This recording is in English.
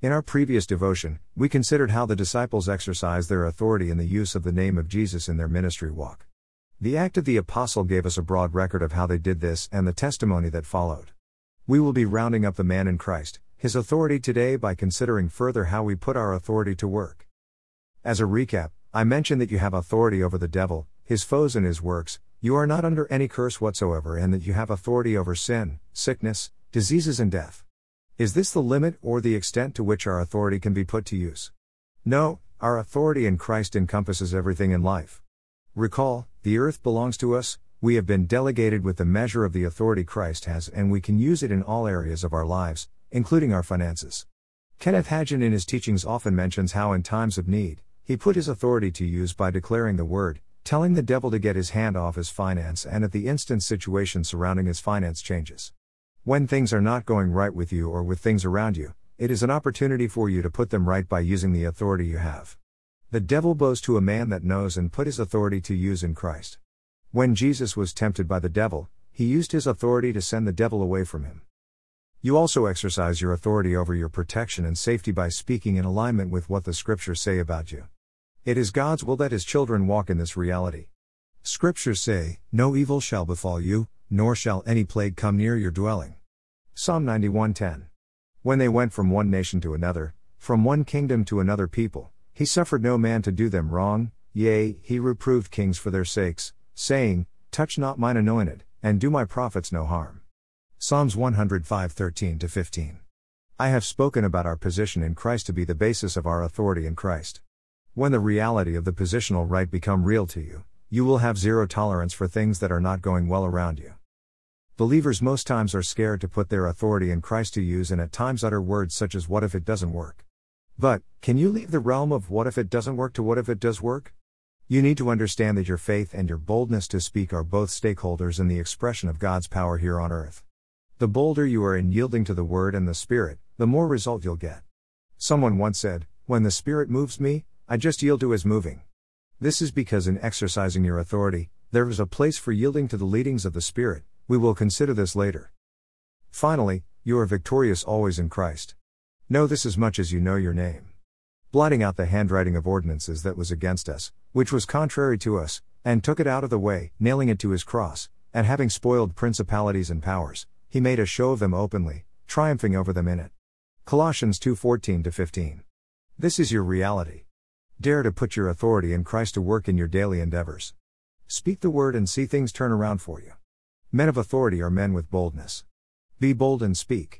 In our previous devotion, we considered how the disciples exercised their authority in the use of the name of Jesus in their ministry walk. The act of the apostle gave us a broad record of how they did this and the testimony that followed. We will be rounding up the man in Christ, his authority today by considering further how we put our authority to work. As a recap, I mentioned that you have authority over the devil, his foes, and his works, you are not under any curse whatsoever, and that you have authority over sin, sickness, diseases, and death. Is this the limit or the extent to which our authority can be put to use? No, our authority in Christ encompasses everything in life. Recall, the earth belongs to us, we have been delegated with the measure of the authority Christ has, and we can use it in all areas of our lives, including our finances. Kenneth Hagin in his teachings often mentions how, in times of need, he put his authority to use by declaring the word, telling the devil to get his hand off his finance, and at the instant situation surrounding his finance changes. When things are not going right with you or with things around you, it is an opportunity for you to put them right by using the authority you have. The devil bows to a man that knows and put his authority to use in Christ. When Jesus was tempted by the devil, he used his authority to send the devil away from him. You also exercise your authority over your protection and safety by speaking in alignment with what the scriptures say about you. It is God's will that his children walk in this reality. Scriptures say, No evil shall befall you, nor shall any plague come near your dwelling. Psalm 91:10. When they went from one nation to another, from one kingdom to another people, he suffered no man to do them wrong, yea, he reproved kings for their sakes, saying, Touch not mine anointed, and do my prophets no harm. Psalms 105:13 15. I have spoken about our position in Christ to be the basis of our authority in Christ. When the reality of the positional right become real to you, you will have zero tolerance for things that are not going well around you. Believers most times are scared to put their authority in Christ to use and at times utter words such as what if it doesn't work? But, can you leave the realm of what if it doesn't work to what if it does work? You need to understand that your faith and your boldness to speak are both stakeholders in the expression of God's power here on earth. The bolder you are in yielding to the Word and the Spirit, the more result you'll get. Someone once said, When the Spirit moves me, I just yield to his moving. This is because in exercising your authority, there is a place for yielding to the leadings of the Spirit, we will consider this later. Finally, you are victorious always in Christ. Know this as much as you know your name. Blotting out the handwriting of ordinances that was against us, which was contrary to us, and took it out of the way, nailing it to his cross, and having spoiled principalities and powers, he made a show of them openly, triumphing over them in it. Colossians 2:14 15. This is your reality. Dare to put your authority in Christ to work in your daily endeavors. Speak the word and see things turn around for you. Men of authority are men with boldness. Be bold and speak.